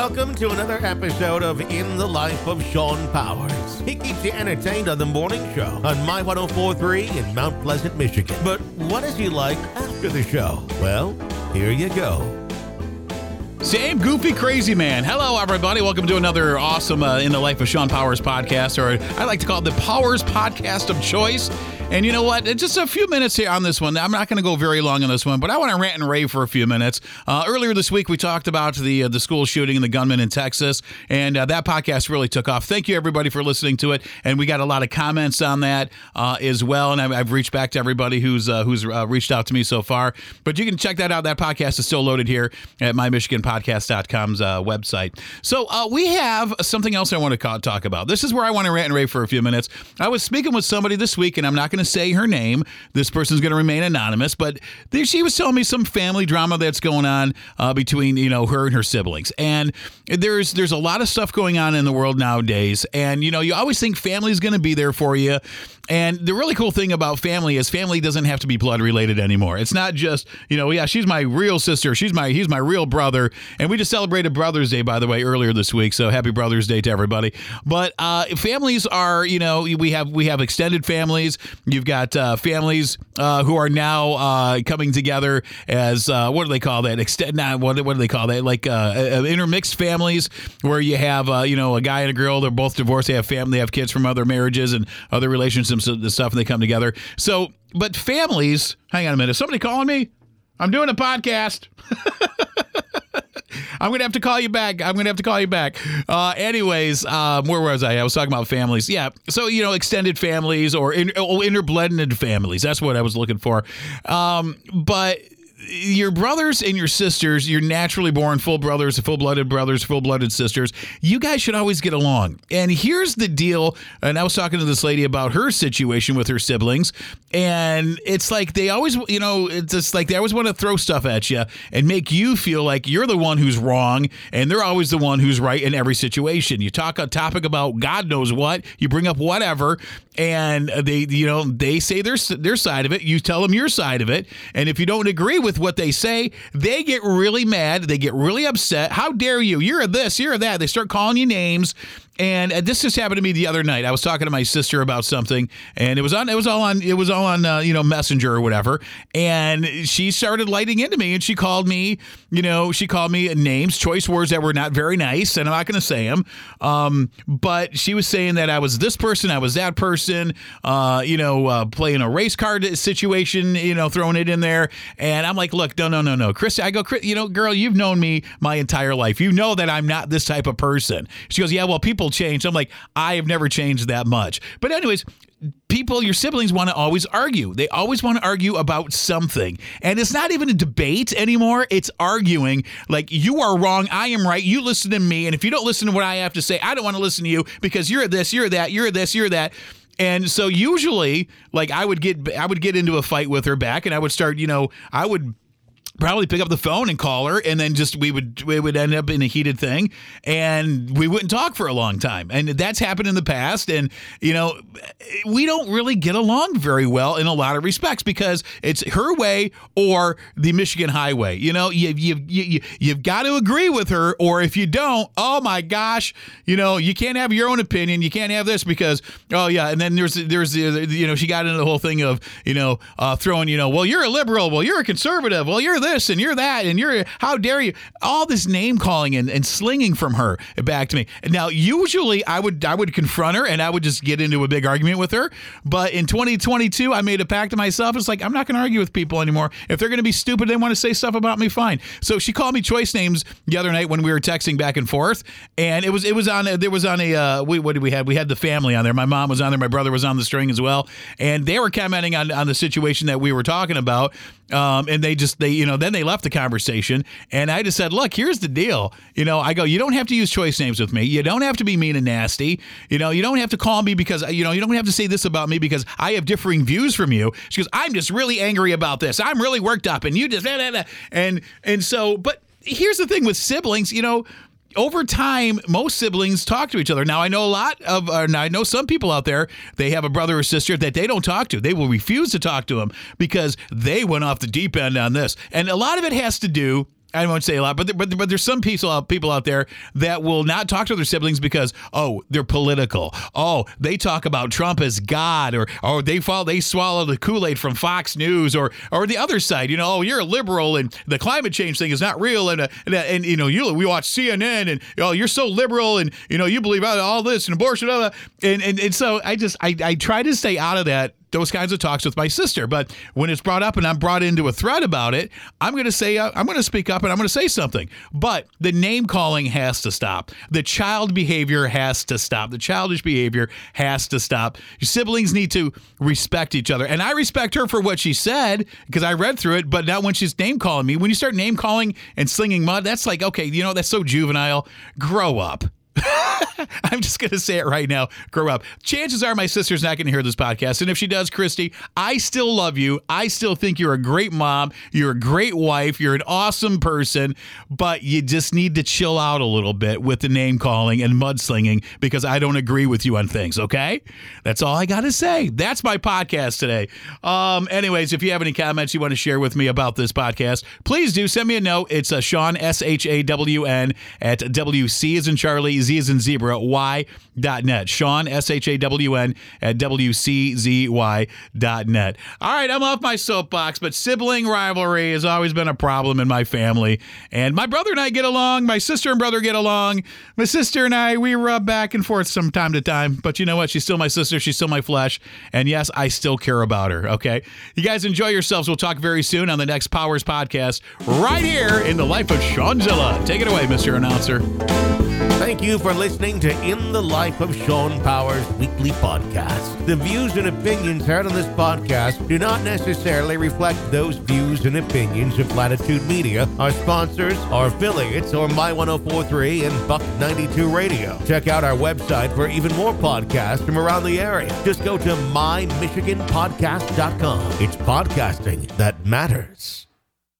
Welcome to another episode of In the Life of Shawn Powers. He keeps you entertained on the morning show on My 1043 in Mount Pleasant, Michigan. But what is he like after the show? Well, here you go. Same goofy crazy man. Hello, everybody. Welcome to another awesome uh, In the Life of Shawn Powers podcast, or I like to call it the Powers Podcast of Choice. And you know what? Just a few minutes here on this one. I'm not going to go very long on this one, but I want to rant and rave for a few minutes. Uh, earlier this week, we talked about the uh, the school shooting and the gunman in Texas, and uh, that podcast really took off. Thank you everybody for listening to it, and we got a lot of comments on that uh, as well. And I've, I've, reached back to everybody who's uh, who's uh, reached out to me so far. But you can check that out. That podcast is still loaded here at mymichiganpodcast.com's website. So we have something else I want to talk about. This is where I want to rant and rave for a few minutes. I was speaking with somebody this week, and I'm not going going to say her name. This person's going to remain anonymous, but there, she was telling me some family drama that's going on uh, between you know her and her siblings, and there's there's a lot of stuff going on in the world nowadays, and you know you always think family's going to be there for you. And the really cool thing about family is family doesn't have to be blood related anymore. It's not just, you know, yeah, she's my real sister, she's my he's my real brother. And we just celebrated Brothers Day by the way earlier this week, so happy Brothers Day to everybody. But uh, families are, you know, we have we have extended families. You've got uh, families uh, who are now uh, coming together as uh, what do they call that? Extend not what, what do they call that? Like uh, intermixed families where you have you know, a guy and a girl, they're both divorced, they have family, they have kids from other marriages and other relationships and stuff and they come together. So, but families, hang on a minute. Is Somebody calling me? I'm doing a podcast. I'm gonna have to call you back. I'm gonna have to call you back. Uh, anyways, um, where was I? I was talking about families. Yeah, so you know, extended families or in, oh, interblended families. That's what I was looking for. Um, but your brothers and your sisters, you're naturally born full brothers, full blooded brothers, full blooded sisters. You guys should always get along. And here's the deal. And I was talking to this lady about her situation with her siblings. And it's like they always, you know, it's just like they always want to throw stuff at you and make you feel like you're the one who's wrong and they're always the one who's right in every situation. You talk a topic about God knows what, you bring up whatever, and they, you know, they say their, their side of it. You tell them your side of it. And if you don't agree with with what they say, they get really mad. They get really upset. How dare you? You're this, you're that. They start calling you names. And uh, this just happened to me the other night. I was talking to my sister about something, and it was on. It was all on. It was all on. Uh, you know, Messenger or whatever. And she started lighting into me, and she called me. You know, she called me names, choice words that were not very nice, and I'm not going to say them. Um, but she was saying that I was this person, I was that person. Uh, you know, uh, playing a race card situation. You know, throwing it in there, and I'm like, look, no, no, no, no, Chris. I go, you know, girl, you've known me my entire life. You know that I'm not this type of person. She goes, yeah, well, people change. I'm like, I have never changed that much. But, anyways, people, your siblings want to always argue. They always want to argue about something. And it's not even a debate anymore. It's arguing like you are wrong. I am right. You listen to me. And if you don't listen to what I have to say, I don't want to listen to you because you're this, you're that, you're this, you're that. And so usually like I would get I would get into a fight with her back and I would start, you know, I would probably pick up the phone and call her and then just we would we would end up in a heated thing and we wouldn't talk for a long time. And that's happened in the past and you know we don't really get along very well in a lot of respects because it's her way or the Michigan highway. You know you you you you've got to agree with her or if you don't oh my gosh you know you can't have your own opinion you can't have this because oh yeah and then there's there's the you know she got into the whole thing of you know uh, throwing you know well you're a liberal well you're a conservative well you're this and you're that and you're how dare you? All this name calling and, and slinging from her back to me. Now usually i would i would confront her and i would just get into a big argument with her. But in 2022 i made a pact to myself. It's like i'm not going to argue with people anymore. If they're going to be stupid they want to say stuff about me fine. So she called me choice names the other night when we were texting back and forth and it was it was on there was on a uh, we, what did we have? We had the family on there. My mom was on there. My brother was on the string as well. And they were commenting on, on the situation that we were talking about um, and they just they you know then they left the conversation, and I just said, look, here's the deal. You know, I go, you don't have to use choice names with me. You don't have to be mean and nasty. You know, you don't have to call me because you know you don't have to say this about me because I have differing views from you. She goes, I'm just really angry about this. I'm really worked up, and you just and and so, but here's the thing with siblings, you know, over time, most siblings talk to each other. Now, I know a lot of, uh, I know some people out there, they have a brother or sister that they don't talk to. They will refuse to talk to them because they went off the deep end on this. And a lot of it has to do I won't say a lot, but there, but but there's some people out people out there that will not talk to their siblings because oh they're political. Oh they talk about Trump as God, or or they fall they swallow the Kool Aid from Fox News, or or the other side. You know, oh you're a liberal and the climate change thing is not real, and uh, and, uh, and, you know you we watch CNN and oh you're so liberal and you know you believe all this and abortion, and and and so I just I I try to stay out of that those kinds of talks with my sister. But when it's brought up and I'm brought into a thread about it, I'm going to say, uh, I'm going to speak up and I'm going to say something. But the name calling has to stop. The child behavior has to stop. The childish behavior has to stop. Your siblings need to respect each other. And I respect her for what she said because I read through it. But now when she's name calling me, when you start name calling and slinging mud, that's like, okay, you know, that's so juvenile. Grow up. I'm just going to say it right now. Grow up. Chances are my sister's not going to hear this podcast. And if she does, Christy, I still love you. I still think you're a great mom. You're a great wife. You're an awesome person. But you just need to chill out a little bit with the name calling and mudslinging because I don't agree with you on things. Okay. That's all I got to say. That's my podcast today. Um, anyways, if you have any comments you want to share with me about this podcast, please do send me a note. It's a Sean, Shawn, S H A W N, at WC is in Charlie Z is in Zebra, Y.net. Shawn, S H A W N, at WCZY.net. All right, I'm off my soapbox, but sibling rivalry has always been a problem in my family. And my brother and I get along. My sister and brother get along. My sister and I, we rub back and forth from time to time. But you know what? She's still my sister. She's still my flesh. And yes, I still care about her. Okay. You guys enjoy yourselves. We'll talk very soon on the next Powers podcast right here in the life of Shawnzilla. Take it away, Mr. Announcer. Thank you for listening to In the Life of Shawn Powers weekly podcast. The views and opinions heard on this podcast do not necessarily reflect those views and opinions of Latitude Media, our sponsors, our affiliates, or My 1043 and Buck 92 Radio. Check out our website for even more podcasts from around the area. Just go to mymichiganpodcast.com. It's podcasting that matters.